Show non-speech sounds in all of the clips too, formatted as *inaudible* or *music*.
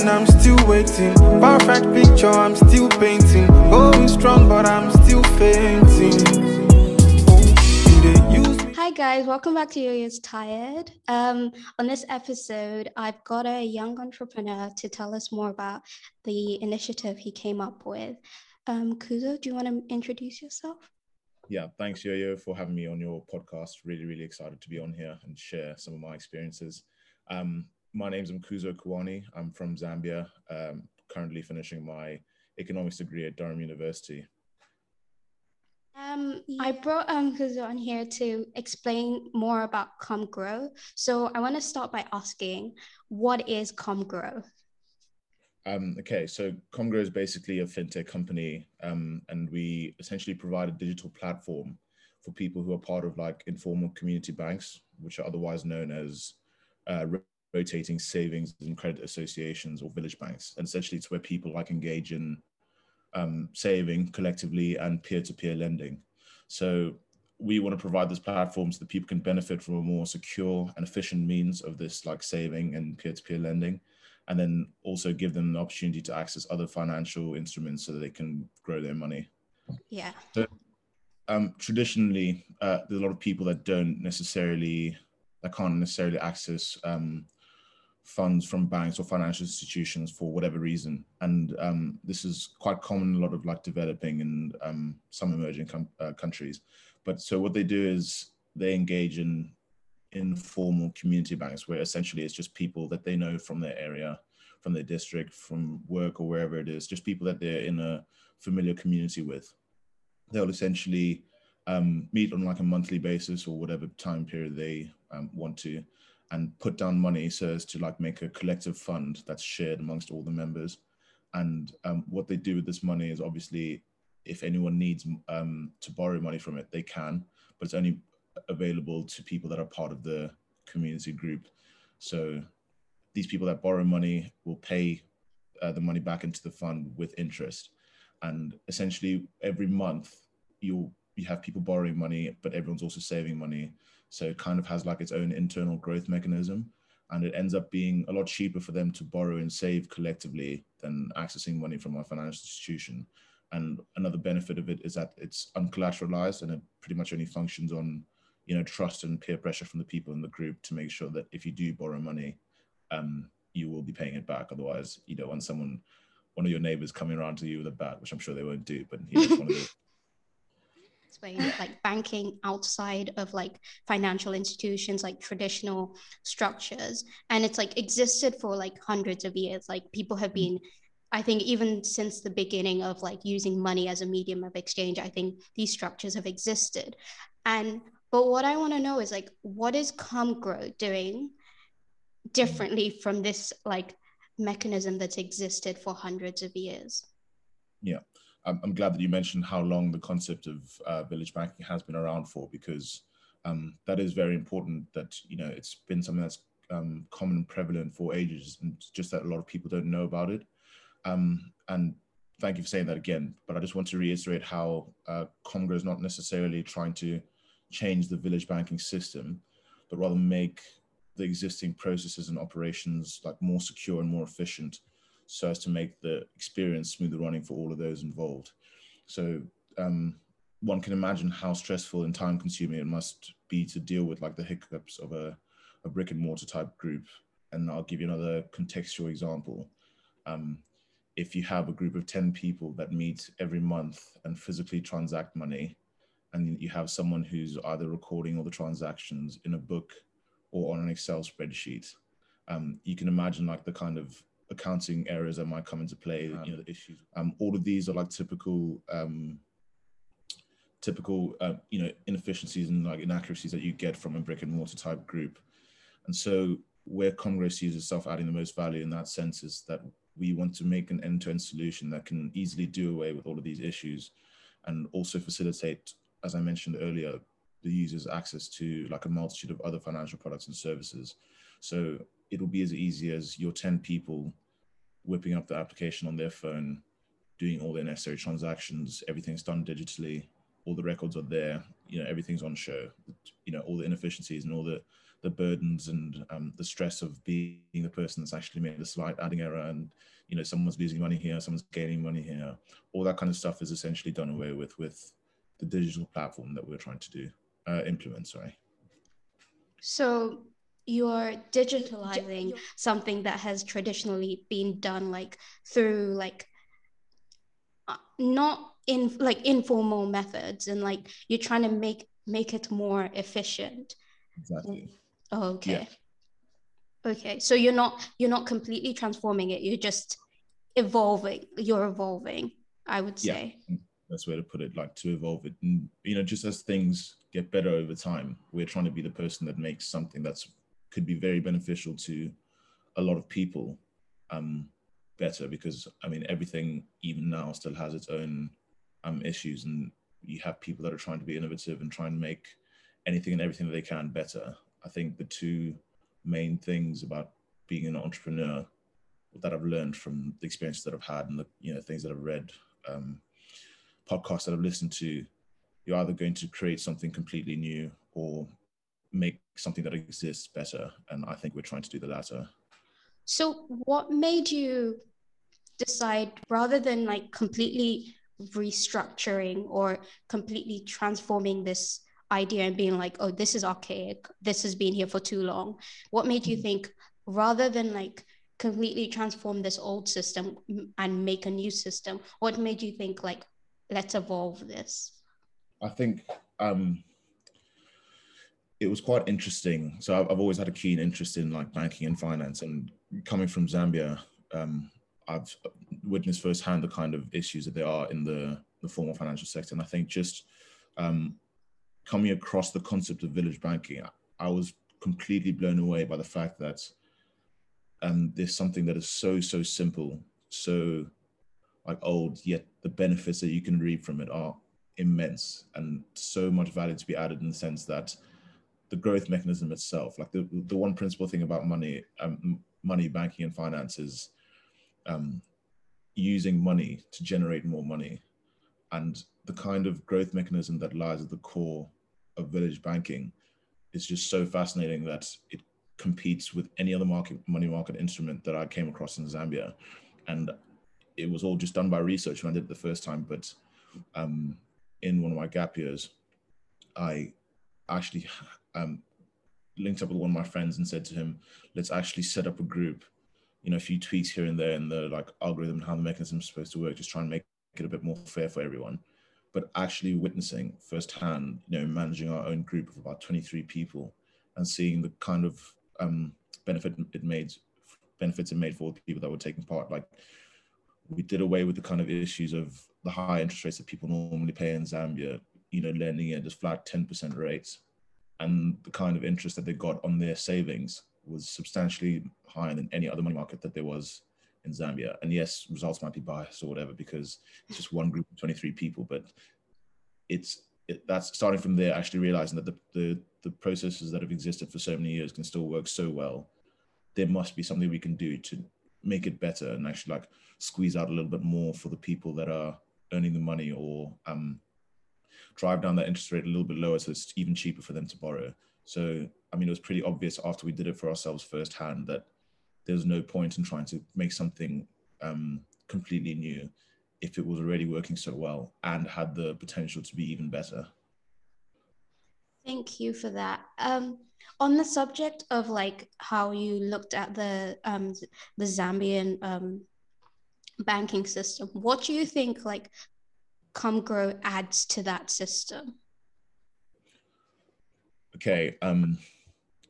and I'm still waiting. Perfect picture, I'm still painting. Going strong, but I'm still fainting. Hi guys, welcome back to Yo-Yo's Tired. Um, on this episode, I've got a young entrepreneur to tell us more about the initiative he came up with. Um, Kuzo, do you want to introduce yourself? Yeah, thanks Yo-Yo for having me on your podcast. Really, really excited to be on here and share some of my experiences. Um, my name is Mkuzo Kawani. I'm from Zambia, um, currently finishing my economics degree at Durham University. Um, I brought um, Kuzo on here to explain more about ComGrow. So I want to start by asking, what is ComGrow? Um, okay, so ComGrow is basically a fintech company, um, and we essentially provide a digital platform for people who are part of like informal community banks, which are otherwise known as uh, rotating savings and credit associations or village banks. And essentially, it's where people like engage in um, saving collectively and peer-to-peer lending. So we want to provide this platform so that people can benefit from a more secure and efficient means of this like saving and peer-to-peer lending and then also give them the opportunity to access other financial instruments so that they can grow their money yeah so um, traditionally uh, there's a lot of people that don't necessarily that can't necessarily access um, funds from banks or financial institutions for whatever reason. And um, this is quite common in a lot of like developing and um, some emerging com- uh, countries. But so what they do is they engage in informal community banks where essentially it's just people that they know from their area, from their district, from work or wherever it is, just people that they're in a familiar community with. They'll essentially um, meet on like a monthly basis or whatever time period they um, want to and put down money so as to like make a collective fund that's shared amongst all the members. And um, what they do with this money is obviously, if anyone needs um, to borrow money from it, they can, but it's only available to people that are part of the community group. So these people that borrow money will pay uh, the money back into the fund with interest. And essentially, every month you'll you have people borrowing money, but everyone's also saving money. So it kind of has like its own internal growth mechanism. And it ends up being a lot cheaper for them to borrow and save collectively than accessing money from a financial institution. And another benefit of it is that it's uncollateralized and it pretty much only functions on, you know, trust and peer pressure from the people in the group to make sure that if you do borrow money, um, you will be paying it back. Otherwise, you don't want someone, one of your neighbors coming around to you with a bat, which I'm sure they won't do, but know, one of the explain like banking outside of like financial institutions like traditional structures. And it's like existed for like hundreds of years. Like people have mm-hmm. been i think even since the beginning of like using money as a medium of exchange i think these structures have existed. And but what i want to know is like what is comgrow doing differently mm-hmm. from this like mechanism that's existed for hundreds of years? Yeah I'm, I'm glad that you mentioned how long the concept of uh, village banking has been around for, because um, that is very important. That you know, it's been something that's um, common and prevalent for ages, and just that a lot of people don't know about it. Um, and thank you for saying that again. But I just want to reiterate how uh, is not necessarily trying to change the village banking system, but rather make the existing processes and operations like more secure and more efficient so as to make the experience smoother running for all of those involved. So um, one can imagine how stressful and time consuming it must be to deal with like the hiccups of a, a brick and mortar type group. And I'll give you another contextual example. Um, if you have a group of 10 people that meet every month and physically transact money, and you have someone who's either recording all the transactions in a book or on an Excel spreadsheet, um, you can imagine like the kind of accounting errors that might come into play, um, you know, the issues. Um, all of these are like typical, um, typical, uh, you know, inefficiencies and like inaccuracies that you get from a brick and mortar type group. And so where ComGrow sees itself adding the most value in that sense is that we want to make an end-to-end solution that can easily do away with all of these issues and also facilitate, as I mentioned earlier, the user's access to like a multitude of other financial products and services. So it'll be as easy as your 10 people whipping up the application on their phone, doing all their necessary transactions. Everything's done digitally. All the records are there. You know, everything's on show. You know, all the inefficiencies and all the the burdens and um, the stress of being the person that's actually made the slight adding error and you know someone's losing money here someone's gaining money here all that kind of stuff is essentially done away with with the digital platform that we're trying to do uh, implement sorry so you're digitalizing something that has traditionally been done like through like uh, not in like informal methods and like you're trying to make make it more efficient. Exactly. Oh, okay. Yeah. okay so you're not you're not completely transforming it you're just evolving you're evolving i would say. Yeah. that's way to put it like to evolve it. And you know just as things get better over time we're trying to be the person that makes something that's could be very beneficial to a lot of people um better because i mean everything even now still has its own um, issues and you have people that are trying to be innovative and trying to make anything and everything that they can better. I think the two main things about being an entrepreneur that I've learned from the experiences that I've had and the you know things that I've read, um, podcasts that I've listened to, you're either going to create something completely new or make something that exists better. And I think we're trying to do the latter. So, what made you decide rather than like completely restructuring or completely transforming this idea and being like, oh, this is archaic, this has been here for too long? What made you mm-hmm. think rather than like completely transform this old system and make a new system, what made you think like, let's evolve this? I think um, it was quite interesting. So I've, I've, always had a keen interest in like banking and finance, and coming from Zambia, um, I've witnessed firsthand the kind of issues that there are in the, the formal financial sector. And I think just um, coming across the concept of village banking, I was completely blown away by the fact that um, there's something that is so, so simple, so like old, yet the benefits that you can reap from it are immense and so much value to be added in the sense that the growth mechanism itself, like the, the one principal thing about money, um, money, banking and finance is um, using money to generate more money. And the kind of growth mechanism that lies at the core of village banking is just so fascinating that it competes with any other market money market instrument that I came across in Zambia. And it was all just done by research when I did it the first time. But um, in one of my gap years, I actually um, linked up with one of my friends and said to him, let's actually set up a group you know a few tweaks here and there in the like algorithm and how the mechanism is supposed to work, just try and make it a bit more fair for everyone. But actually witnessing firsthand, you know, managing our own group of about 23 people and seeing the kind of um, benefit it made benefits it made for the people that were taking part. Like we did away with the kind of issues of the high interest rates that people normally pay in Zambia, you know, lending at just flat 10% rates and the kind of interest that they got on their savings was substantially higher than any other money market that there was in Zambia. And yes, results might be biased or whatever because it's just one group of 23 people, but it's it, that's starting from there, actually realizing that the, the, the processes that have existed for so many years can still work so well. There must be something we can do to make it better and actually like squeeze out a little bit more for the people that are earning the money or um, drive down that interest rate a little bit lower so it's even cheaper for them to borrow. So, I mean, it was pretty obvious after we did it for ourselves firsthand that there's no point in trying to make something um, completely new if it was already working so well and had the potential to be even better. Thank you for that. Um, on the subject of like how you looked at the um, the Zambian um, banking system, what do you think like ComGrow adds to that system? okay, um,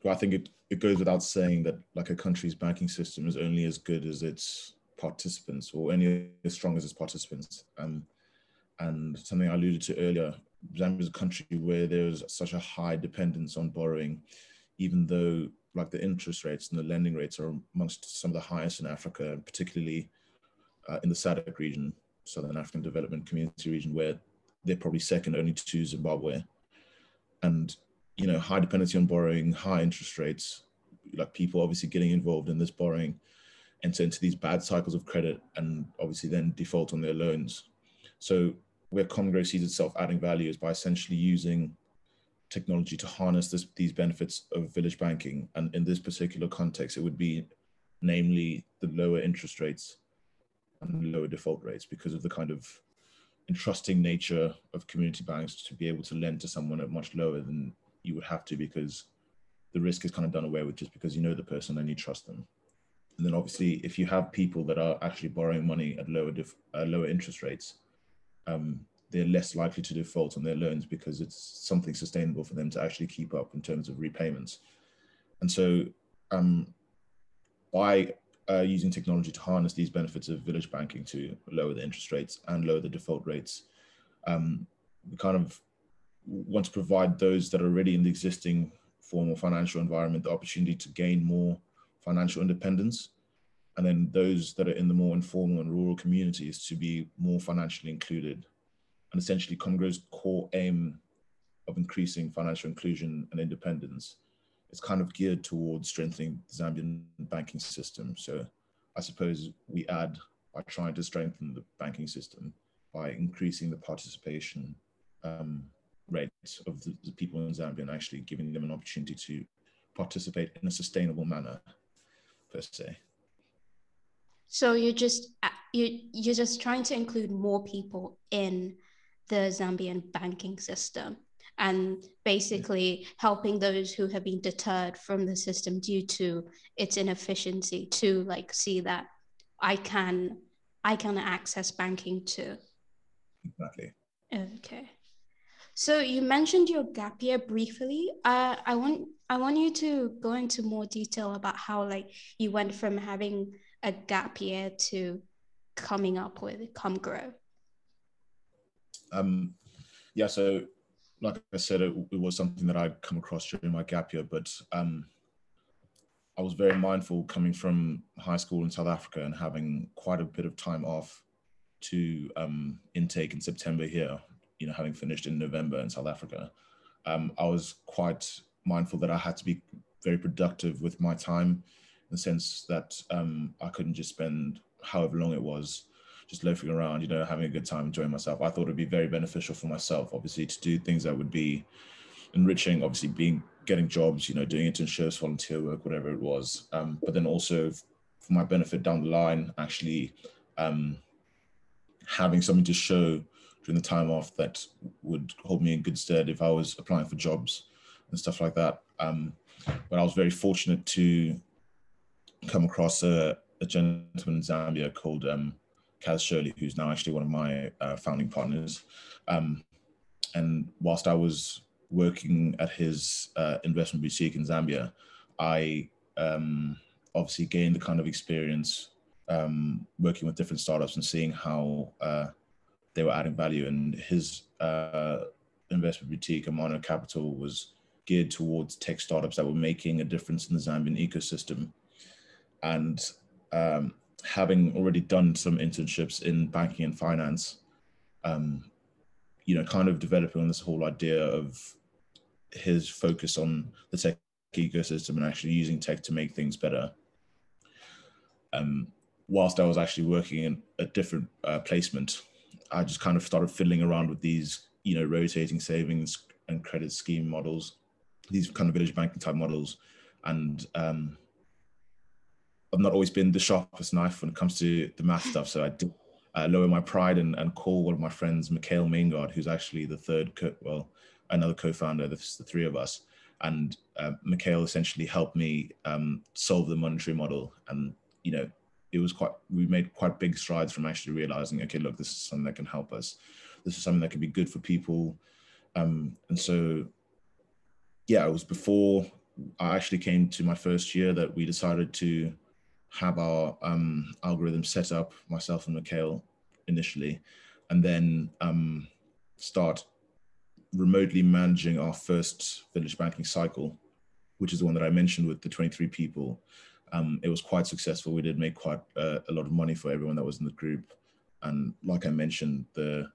well, I think it, it goes without saying that like a country's banking system is only as good as its participants or only as strong as its participants. Um, and something I alluded to earlier, Zambia is a country where there's such a high dependence on borrowing, even though like the interest rates and the lending rates are amongst some of the highest in Africa, particularly uh, in the SADC region, Southern African Development Community region, where they're probably second only to Zimbabwe. And you know, high dependency on borrowing, high interest rates, like people obviously getting involved in this borrowing, enter into these bad cycles of credit and obviously then default on their loans. So where ComGrow sees itself adding value is by essentially using technology to harness this, these benefits of village banking. And in this particular context, it would be namely the lower interest rates and lower default rates because of the kind of entrusting nature of community banks to be able to lend to someone at much lower than you would have to because the risk is kind of done away with just because you know the person and you trust them. And then obviously, if you have people that are actually borrowing money at lower uh, lower interest rates, um, they're less likely to default on their loans because it's something sustainable for them to actually keep up in terms of repayments. And so, um, by uh, using technology to harness these benefits of village banking to lower the interest rates and lower the default rates, um, we kind of want to provide those that are already in the existing formal financial environment the opportunity to gain more financial independence. And then those that are in the more informal and rural communities to be more financially included. And essentially ComGrow's core aim of increasing financial inclusion and independence is kind of geared towards strengthening the Zambian banking system. So I suppose we add by trying to strengthen the banking system by increasing the participation um, rates of the, the, people in Zambia and actually giving them an opportunity to participate in a sustainable manner, per se. So you're just you you're just trying to include more people in the Zambian banking system and basically helping those who have been deterred from the system due to its inefficiency to like see that I can I can access banking too. Exactly. Okay. So you mentioned your gap year briefly. Uh, I want I want you to go into more detail about how like you went from having a gap year to coming up with ComGrow. Um, yeah, so like I said, it, it, was something that I'd come across during my gap year, but um, I was very mindful coming from high school in South Africa and having quite a bit of time off to um, intake in September here, you know, having finished in November in South Africa. Um, I was quite mindful that I had to be very productive with my time in the sense that um, I couldn't just spend however long it was just loafing around, you know, having a good time, enjoying myself. I thought it'd be very beneficial for myself, obviously, to do things that would be enriching, obviously being getting jobs, you know, doing internships, volunteer work, whatever it was. Um, but then also for my benefit down the line, actually um, having something to show during the time off that would hold me in good stead if I was applying for jobs and stuff like that. Um, but I was very fortunate to come across a, a gentleman in Zambia called um, Kaz Shirley, who's now actually one of my uh, founding partners. Um, and whilst I was working at his uh, investment boutique in Zambia, I um, obviously gained the kind of experience um, working with different startups and seeing how uh, they were adding value. And his uh, investment boutique, Amano Capital, was geared towards tech startups that were making a difference in the Zambian ecosystem. And um, having already done some internships in banking and finance, um, you know, kind of developing this whole idea of his focus on the tech ecosystem and actually using tech to make things better. Um, whilst I was actually working in a different uh, placement, I just kind of started fiddling around with these, you know, rotating savings and credit scheme models, these kind of village banking type models, and um, I've not always been the sharpest knife when it comes to the math stuff. So I did uh, lower my pride and, and call one of my friends, Mikhail Maingard, who's actually the third, co- well, another co-founder. This is the three of us. And uh, Mikhail essentially helped me um, solve the monetary model. And, you know, it was quite, we made quite big strides from actually realizing, okay, look, this is something that can help us. This is something that can be good for people. Um, and so, yeah, it was before I actually came to my first year that we decided to have our um, algorithm set up, myself and Mikhail initially, and then um, start remotely managing our first village banking cycle, which is the one that I mentioned with the 23 people. Um, it was quite successful. We did make quite uh, a lot of money for everyone that was in the group. And like I mentioned, the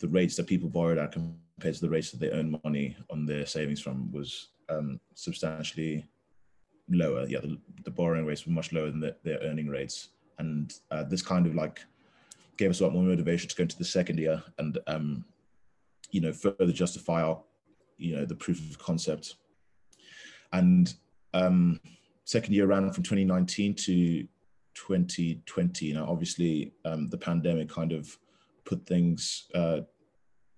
the rates that people borrowed at compared to the rates that they earned money on their savings from was um, substantially lower. Yeah, the, the borrowing rates were much lower than the, their earning rates, and uh, this kind of like gave us a lot more motivation to go into the second year and um, you know further justify our you know the proof of concept. And um, second year ran from 2019 to 2020. Now, obviously, um, the pandemic kind of put things uh,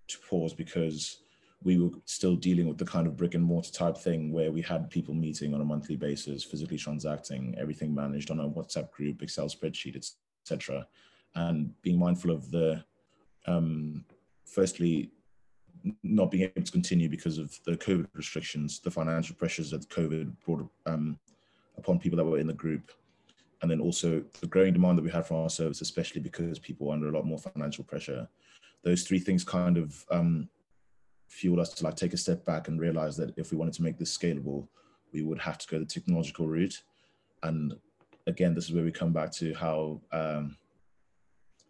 to pause because we were still dealing with the kind of brick and mortar type thing where we had people meeting on a monthly basis, physically transacting, everything managed on a WhatsApp group, Excel spreadsheet, etc. And being mindful of the, um, firstly, not being able to continue because of the COVID restrictions, the financial pressures that COVID brought um, upon people that were in the group, and then also the growing demand that we had for our service, especially because people were under a lot more financial pressure. Those three things kind of um, fueled us to like take a step back and realize that if we wanted to make this scalable, we would have to go the technological route. And again, this is where we come back to how um,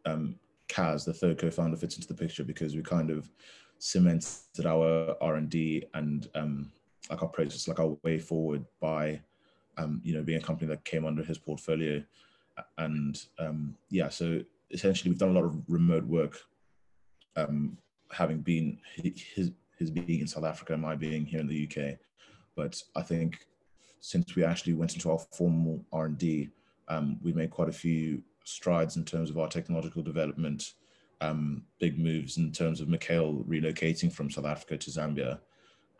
um, Kaz, the third co-founder, fits into the picture because we kind of cemented our R and D and um, like our process, like our way forward by um, you know being a company that came under his portfolio. And um, yeah, so essentially we've done a lot of remote work um, having been his his being in South Africa and my being here in the UK. But I think since we actually went into our formal R and D, um, we made quite a few strides in terms of our technological development. Um, big moves in terms of Mikhail relocating from South Africa to Zambia,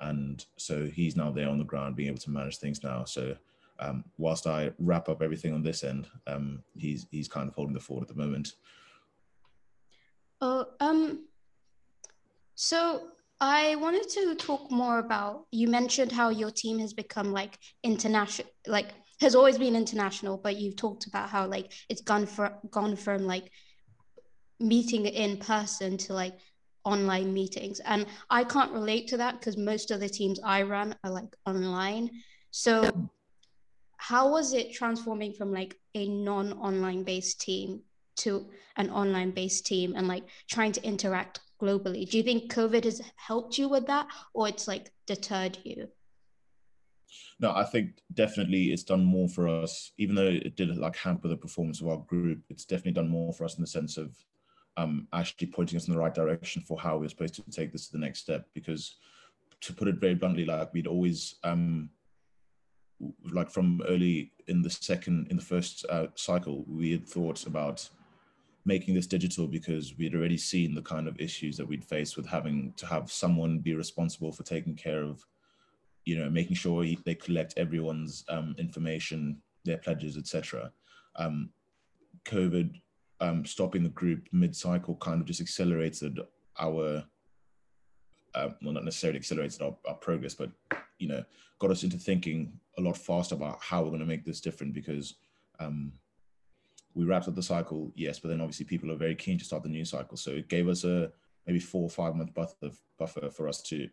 and so he's now there on the ground, being able to manage things now. So um, whilst I wrap up everything on this end, um, he's he's kind of holding the fort at the moment. Oh, um, so I wanted to talk more about you mentioned how your team has become like international like has always been international, but you've talked about how like it's gone for gone from like meeting in person to like online meetings. And I can't relate to that because most of the teams I run are like online. So how was it transforming from like a non-online based team to an online based team and like trying to interact globally. Do you think COVID has helped you with that or it's like deterred you? No, I think definitely it's done more for us, even though it did like hamper the performance of our group. It's definitely done more for us in the sense of um, actually pointing us in the right direction for how we're supposed to take this to the next step. Because to put it very bluntly, like we'd always, um, like from early in the second, in the first uh, cycle, we had thought about making this digital because we'd already seen the kind of issues that we'd face with having to have someone be responsible for taking care of, you know, making sure they collect everyone's um, information, their pledges, etc. Um, COVID um, stopping the group mid-cycle kind of just accelerated our, uh, well, not necessarily accelerated our, our progress, but you know, got us into thinking a lot faster about how we're going to make this different because um, we wrapped up the cycle, yes, but then obviously people are very keen to start the new cycle. So it gave us a maybe four or five month buffer, for us to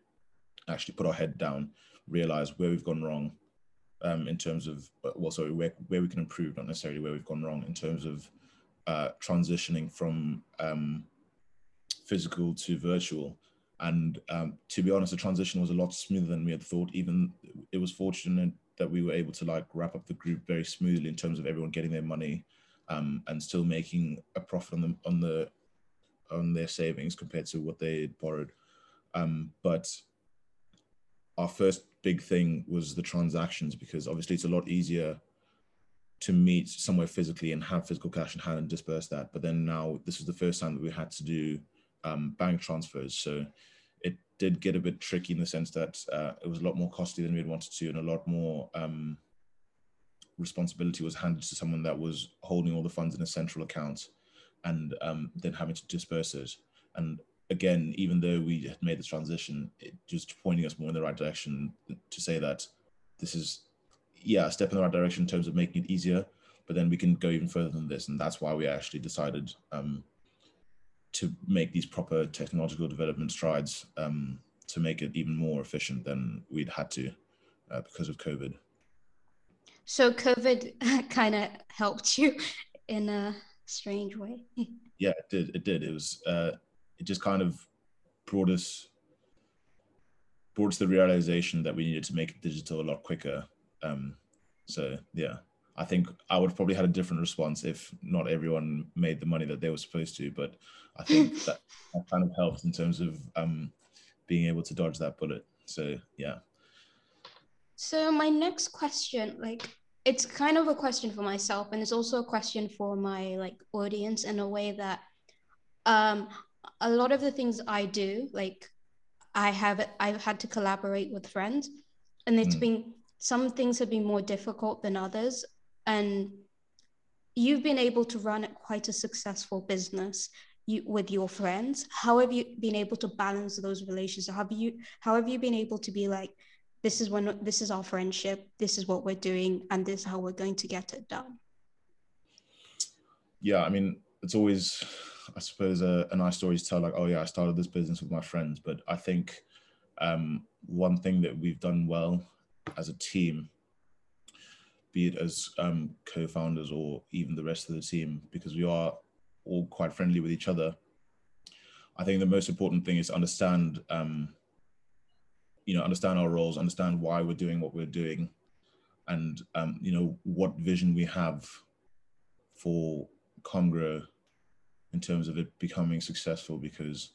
actually put our head down, realize where we've gone wrong um, in terms of, well, sorry, where, where we can improve, not necessarily where we've gone wrong in terms of uh, transitioning from um, physical to virtual. And um, to be honest, the transition was a lot smoother than we had thought. Even it was fortunate that we were able to like wrap up the group very smoothly in terms of everyone getting their money um, and still making a profit on them on the on their savings compared to what they borrowed. Um, but our first big thing was the transactions because obviously it's a lot easier to meet somewhere physically and have physical cash in hand and disperse that. But then now this is the first time that we had to do um, bank transfers. So it did get a bit tricky in the sense that uh, it was a lot more costly than we'd wanted to and a lot more um, responsibility was handed to someone that was holding all the funds in a central account and um, then having to disperse it. And again, even though we had made the transition, it just pointing us more in the right direction to say that this is, yeah, a step in the right direction in terms of making it easier, but then we can go even further than this. And that's why we actually decided um, to make these proper technological development strides um, to make it even more efficient than we'd had to uh, because of COVID. So COVID *laughs* kind of helped you in a strange way. yeah, it did. It did. It was. Uh, it just kind of brought us brought us the realization that we needed to make it digital a lot quicker. Um, so yeah, I think I would probably had a different response if not everyone made the money that they were supposed to. But I think *laughs* that, that kind of helped in terms of um, being able to dodge that bullet. So yeah. So my next question, like it's kind of a question for myself and it's also a question for my like audience in a way that um a lot of the things I do, like I have I've had to collaborate with friends and it's mm. been some things have been more difficult than others and you've been able to run quite a successful business you, with your friends how have you been able to balance those relations have you how have you been able to be like this is when this is our friendship. This is what we're doing and this is how we're going to get it done. Yeah i mean it's always i suppose a, a nice story to tell like oh yeah i started this business with my friends. But i think um, one thing that we've done well as a team be it as um, co-founders or even the rest of the team because we are all quite friendly with each other i think the most important thing is to understand um, you know understand our roles understand why we're doing what we're doing and um, you know what vision we have for Comgrow in terms of it becoming successful because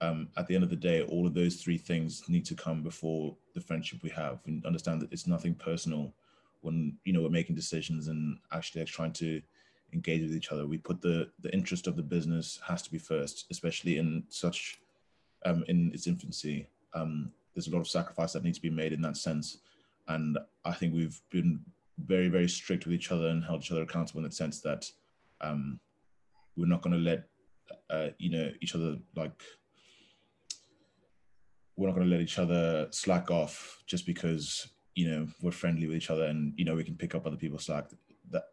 um, at the end of the day all of those three things need to come before the friendship we have and understand that it's nothing personal when you know we're making decisions and actually trying to engage with each other. We put the the interest of the business has to be first especially in such um, in its infancy. Um, there's a lot of sacrifice that needs to be made in that sense. And I think we've been very, very strict with each other and held each other accountable in the sense that um, we're not going to let, uh, you know, each other like, we're not going to let each other slack off just because, you know, we're friendly with each other and, you know, we can pick up other people's slack. That,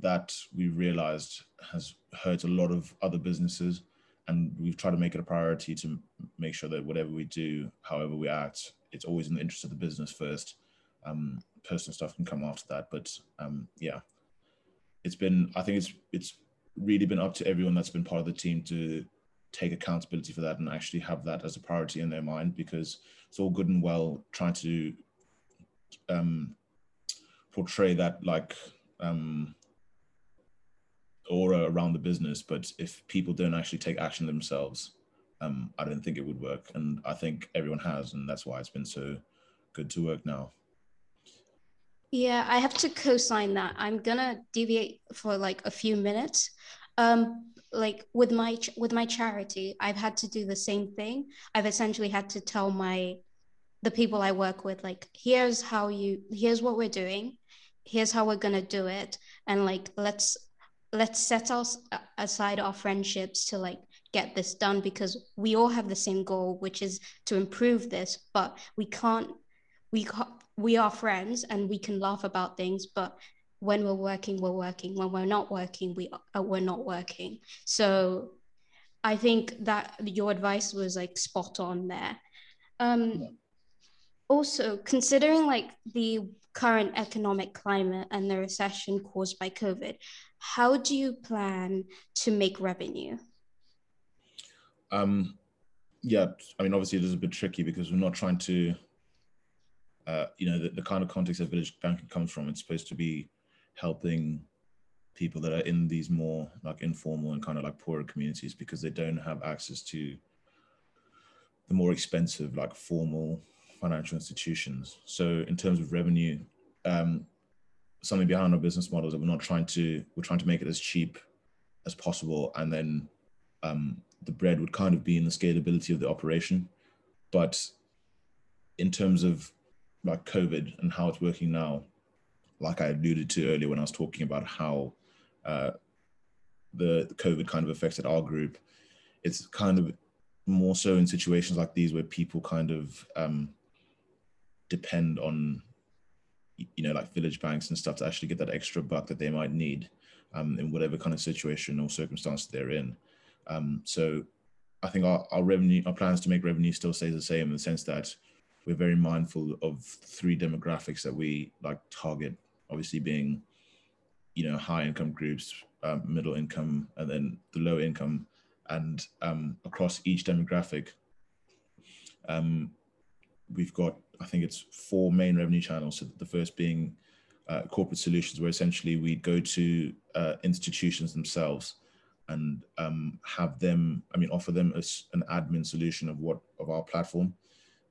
that we realized has hurt a lot of other businesses and we've tried to make it a priority to make sure that whatever we do, however we act, it's always in the interest of the business first. Um, personal stuff can come after that, but um, yeah, it's been. I think it's it's really been up to everyone that's been part of the team to take accountability for that and actually have that as a priority in their mind because it's all good and well trying to um, portray that like um, aura around the business, but if people don't actually take action themselves, um, I don't think it would work. And I think everyone has, and that's why it's been so good to work now. Yeah, I have to co-sign that. I'm gonna deviate for like a few minutes. Um, like with my with my charity, I've had to do the same thing. I've essentially had to tell my the people I work with, like, here's how you, here's what we're doing, here's how we're gonna do it, and like let's let's set us aside our friendships to like get this done because we all have the same goal which is to improve this but we can't we can't, we are friends and we can laugh about things but when we're working we're working. When we're not working we uh, we're not working. So i think that your advice was like spot on there. Um yeah. also considering like the current economic climate and the recession caused by covid how do you plan to make revenue? Um, yeah, I mean, obviously it is a bit tricky because we're not trying to, uh, you know, the, the kind of context that village banking comes from. It's supposed to be helping people that are in these more like informal and kind of like poorer communities because they don't have access to the more expensive like formal financial institutions. So in terms of revenue, um, something behind our business model that we're not trying to we're trying to make it as cheap as possible and then um, the bread would kind of be in the scalability of the operation. But in terms of like covid and how it's working now like i alluded to earlier when i was talking about how uh, the, the covid kind of affected our group it's kind of more so in situations like these where people kind of um, depend on you know, like village banks and stuff to actually get that extra buck that they might need um, in whatever kind of situation or circumstance they're in. Um, so I think our, our revenue, our plans to make revenue still stays the same in the sense that we're very mindful of three demographics that we like target, obviously being, you know, high income groups, um, middle income, and then the low income. And um, across each demographic, um, we've got I think it's four main revenue channels. So the first being uh, corporate solutions, where essentially we go to uh, institutions themselves and um, have them, I mean, offer them as an admin solution of what of our platform.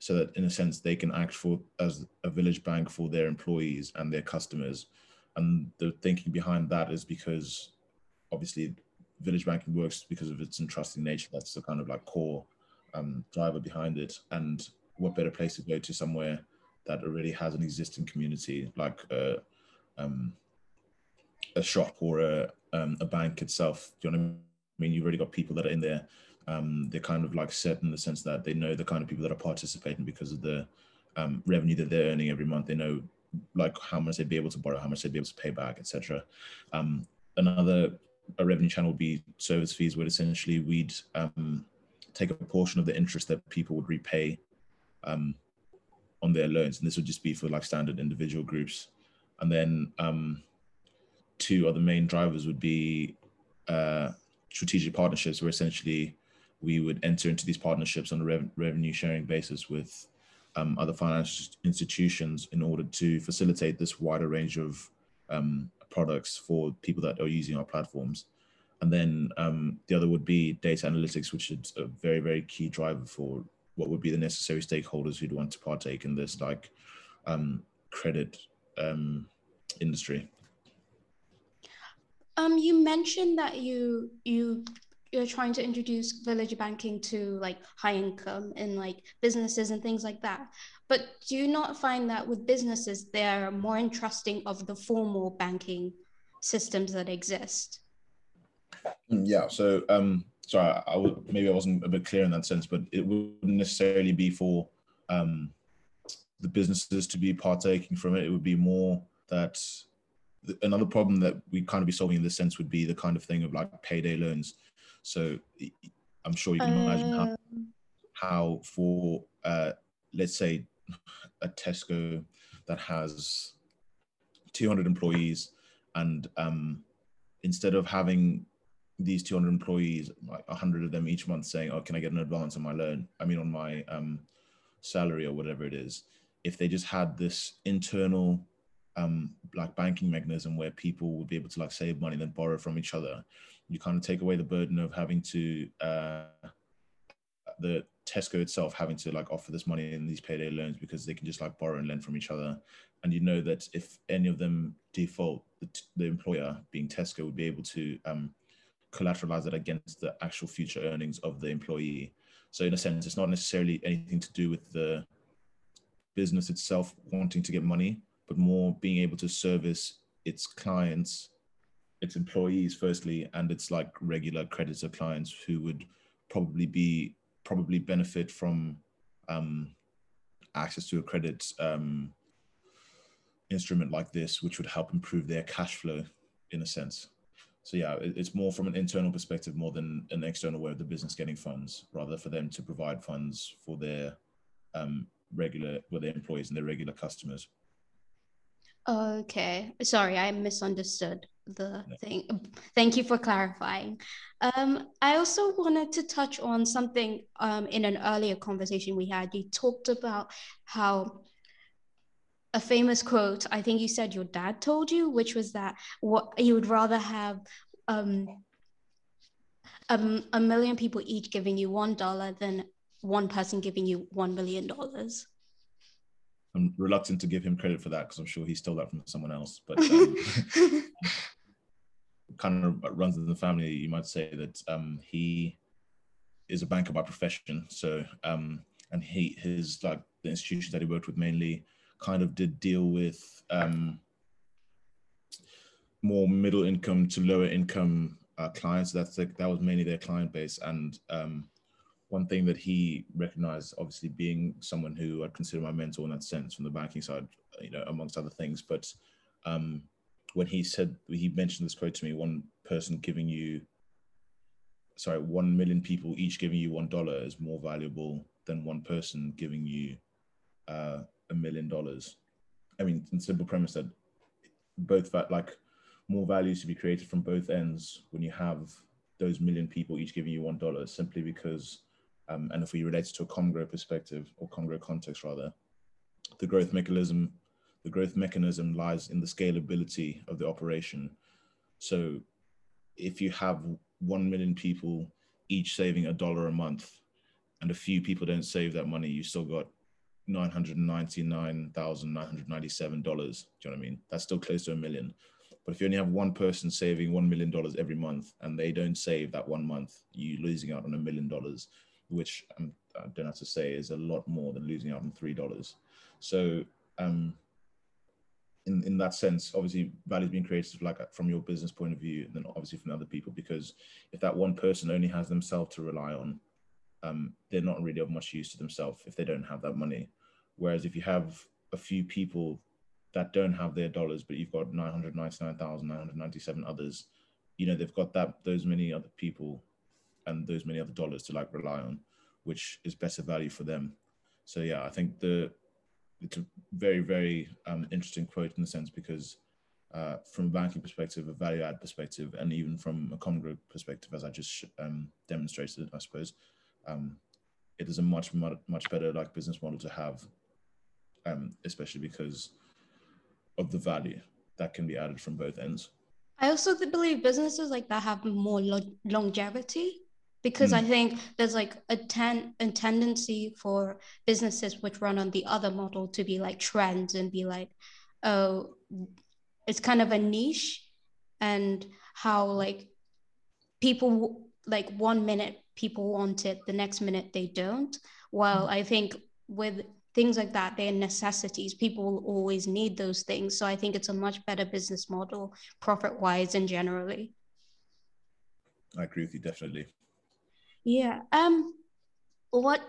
so that in a sense they can act for as a village bank for their employees and their customers. And the thinking behind that is because obviously village banking works because of its entrusting nature. That's the kind of like core um, driver behind it. And what better place to go to somewhere that already has an existing community like a, um, a shop or a, um, a bank itself. Do you know what I mean? You've already got people that are in there. Um, they're kind of like set in the sense that they know the kind of people that are participating because of the um, revenue that they're earning every month. They know like how much they'd be able to borrow, how much they'd be able to pay back, etc. Um, another a revenue channel would be service fees, where essentially we'd um, take a portion of the interest that people would repay um, on their loans, and this would just be for like standard individual groups. And then um, two other main drivers would be uh, strategic partnerships, where essentially we would enter into these partnerships on a rev- revenue sharing basis with um, other financial institutions in order to facilitate this wider range of um, products for people that are using our platforms. And then um, the other would be data analytics, which is a very, very key driver for what would be the necessary stakeholders who'd want to partake in this like um, credit um, industry. Um, you mentioned that you you you're trying to introduce village banking to like high income and like businesses and things like that. But do you not find that with businesses, they're more entrusting of the formal banking systems that exist? Mm, yeah. So, um, sorry, I, would, maybe I wasn't a bit clear in that sense, but it wouldn't necessarily be for um, the businesses to be partaking from it. It would be more that another problem that we kind of be solving in this sense would be the kind of thing of like payday loans. So I'm sure you can imagine how, um. how for uh, let's say *laughs* a Tesco that has 200 employees, and um, instead of having these 200 employees, like 100 of them each month saying, "Oh, can I get an advance on my loan? I mean, on my um, salary or whatever it is." If they just had this internal um, like banking mechanism where people would be able to like save money and then borrow from each other, you kind of take away the burden of having to uh, the Tesco itself having to like offer this money in these payday loans because they can just like borrow and lend from each other. And you know that if any of them default, the, the employer, being Tesco, would be able to um, collateralize it against the actual future earnings of the employee. So in a sense, it's not necessarily anything to do with the business itself wanting to get money, but more being able to service its clients, its employees firstly, and its like regular creditor clients who would probably be probably benefit from um, access to a credit um, instrument like this, which would help improve their cash flow in a sense. So yeah, it, it's more from an internal perspective more than an external way of the business getting funds, rather for them to provide funds for their um, regular, with their employees and their regular customers. Okay, sorry, I misunderstood the thing. Thank you for clarifying. Um, I also wanted to touch on something um, in an earlier conversation we had. You talked about how a famous quote, I think you said your dad told you, which was that what you would rather have um, um, a million people each giving you one dollar than one person giving you one million dollars. I'm reluctant to give him credit for that because I'm sure he stole that from someone else. But um, *laughs* *laughs* kind of runs in the family. You might say that um, he is a banker by profession. So um, and he his like the institutions that he worked with mainly kind of did deal with um, more middle income to lower income uh, clients. That's that was mainly their client base and um, one thing that he recognized, obviously being someone who I'd consider my mentor in that sense from the banking side, you know, amongst other things. But um, when he said, he mentioned this quote to me, one person giving you, sorry, 1 million people each giving you $1 is more valuable than one person giving you uh, a million dollars. I mean, simple premise that both that like more values to be created from both ends when you have those million people each giving you one dollar simply because um, and if we relate it to a ComGrow perspective or ComGrow context rather, the growth mechanism, the growth mechanism lies in the scalability of the operation. So if you have 1 million people each saving a dollar a month and a few people don't save that money, you still got nine hundred ninety nine thousand nine hundred ninety seven dollars. Do you know what I mean? That's still close to a million. But if you only have one person saving one million dollars every month, and they don't save that one month, you're losing out on a million dollars, which um, I don't have to say is a lot more than losing out on three dollars. So um, in, in that sense, obviously value is being created like from your business point of view, and then obviously from other people, because if that one person only has themselves to rely on, um, they're not really of much use to themselves if they don't have that money. Whereas if you have a few people that don't have their dollars, but you've got 999,997 others, you know, they've got that, those many other people and those many other dollars to like rely on, which is better value for them. So yeah, I think the, it's a very, very um, interesting quote in the sense because uh, from a banking perspective, a value add perspective, and even from a ComGrow perspective, as I just um, demonstrated, I suppose, um, it is a much, much, better like business model to have, um, especially because of the value that can be added from both ends. I also believe businesses like that have more lo- longevity because mm. I think there's like a, ten- a tendency for businesses which run on the other model to be like trends and be like, oh, it's kind of a niche and how like people like one minute people want it, the next minute they don't. Well, mm. I think with things like that, they're necessities. People will always need those things. So I think it's a much better business model, profit wise and generally. I agree with you definitely. Yeah. Um what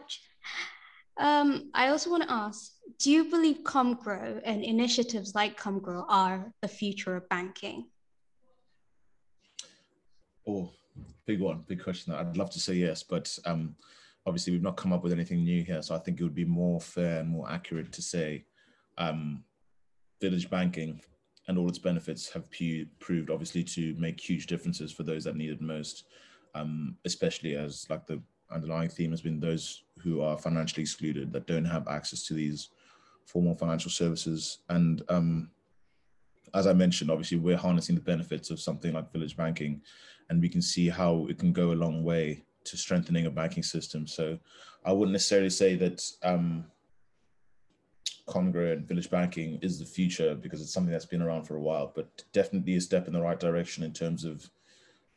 um I also want to ask, do you believe ComGrow and initiatives like ComGrow are the future of banking? Oh, big one, big question. I'd love to say yes, but um obviously we've not come up with anything new here. So I think it would be more fair and more accurate to say um, village banking and all its benefits have pu- proved obviously to make huge differences for those that need it most, um, especially as like the underlying theme has been those who are financially excluded that don't have access to these formal financial services. And um, as I mentioned, obviously we're harnessing the benefits of something like village banking, and we can see how it can go a long way to strengthening a banking system. So I wouldn't necessarily say that um, ComGrow and village banking is the future because it's something that's been around for a while, but definitely a step in the right direction in terms of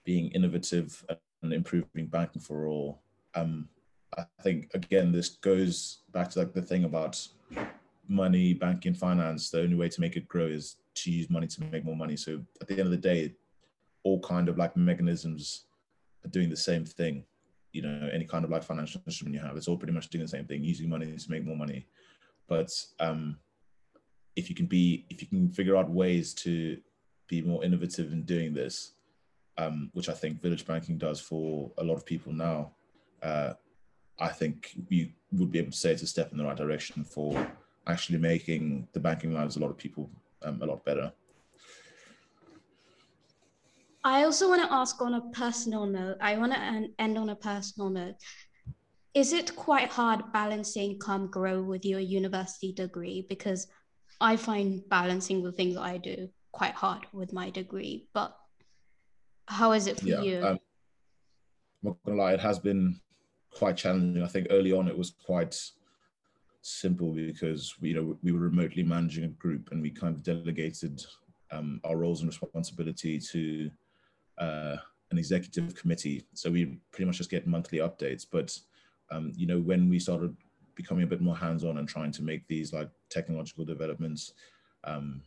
being innovative and improving banking for all. Um, I think again, this goes back to like the thing about money, banking, finance. The only way to make it grow is to use money to make more money. So at the end of the day, all kind of like mechanisms are doing the same thing you know any kind of like financial instrument you have it's all pretty much doing the same thing using money to make more money but um if you can be if you can figure out ways to be more innovative in doing this um, which i think village banking does for a lot of people now uh, i think you would be able to say it's a step in the right direction for actually making the banking lives a lot of people um, a lot better I also want to ask on a personal note, I want to end on a personal note. Is it quite hard balancing ComGrow with your university degree? Because I find balancing the things I do quite hard with my degree, but how is it for yeah, you? Um, I'm not gonna lie, it has been quite challenging. I think early on it was quite simple because we, you know we were remotely managing a group and we kind of delegated um, our roles and responsibility to uh, an executive committee. So we pretty much just get monthly updates. But um, you know, when we started becoming a bit more hands-on and trying to make these like technological developments, um,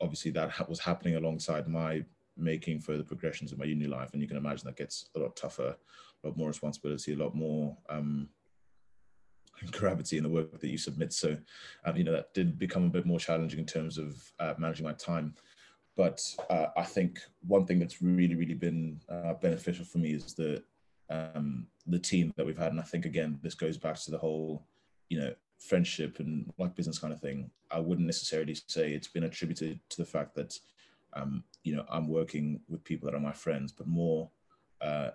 obviously that ha- was happening alongside my making further progressions in my uni life. And you can imagine that gets a lot tougher, a lot more responsibility, a lot more um, gravity in the work that you submit. So, um, you know, that did become a bit more challenging in terms of uh, managing my time. But uh, I think one thing that's really, really been uh, beneficial for me is the um, the team that we've had, and I think again this goes back to the whole, you know, friendship and like business kind of thing. I wouldn't necessarily say it's been attributed to the fact that, um, you know, I'm working with people that are my friends, but more uh,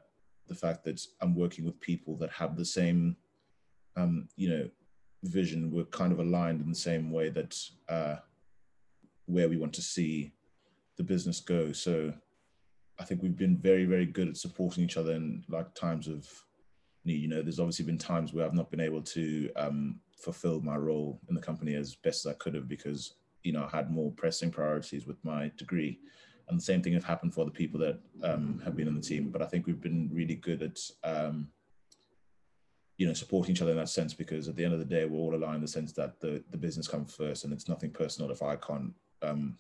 the fact that I'm working with people that have the same, um, you know, vision. We're kind of aligned in the same way that uh, where we want to see the business go. So I think we've been very, very good at supporting each other in like times of need. You know, there's obviously been times where I've not been able to um, fulfilled my role in the company as best as I could have because you know I had more pressing priorities with my degree, and the same thing has happened for the people that um, have been in the team. But I think we've been really good at um, you know supporting each other in that sense because at the end of the day we're all aligned in the sense that the the business comes first and it's nothing personal if I can't um,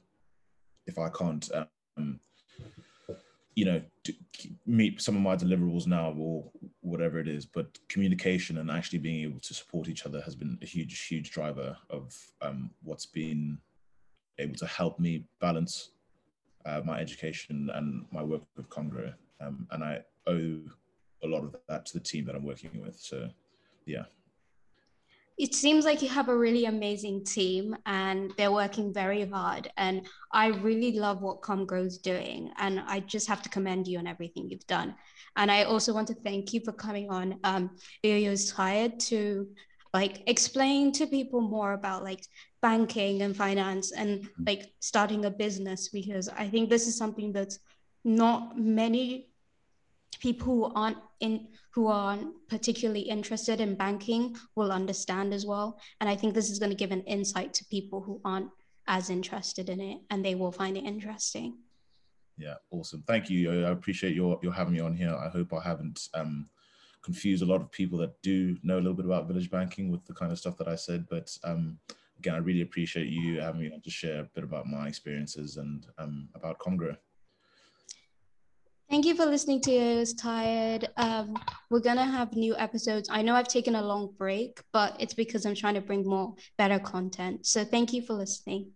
if I can't um, you know meet some of my deliverables now or whatever it is. But communication and actually being able to support each other has been a huge huge driver of um, what's been able to help me balance uh, my education and my work with ComGrow um, and I owe a lot of that to the team that I'm working with so yeah it seems like you have a really amazing team and they're working very hard. And I really love what ComGrow is doing. And I just have to commend you on everything you've done. And I also want to thank you for coming on um, Oyoyo's Tired to like explain to people more about like banking and finance and mm-hmm. like starting a business because I think this is something that's not many people who aren't in who aren't particularly interested in banking will understand as well. And i think this is going to give an insight to people who aren't as interested in it and they will find it interesting. Yeah awesome. Thank you i appreciate your your having me on here. I hope i haven't um confused a lot of people that do know a little bit about village banking with the kind of stuff that i said but um again i really appreciate you having me on to share a bit about my experiences and um about ComGrow Thank you for listening to Oyoyo's Tired. Um, we're gonna have new episodes. I know I've taken a long break, but it's because I'm trying to bring more better content. So thank you for listening.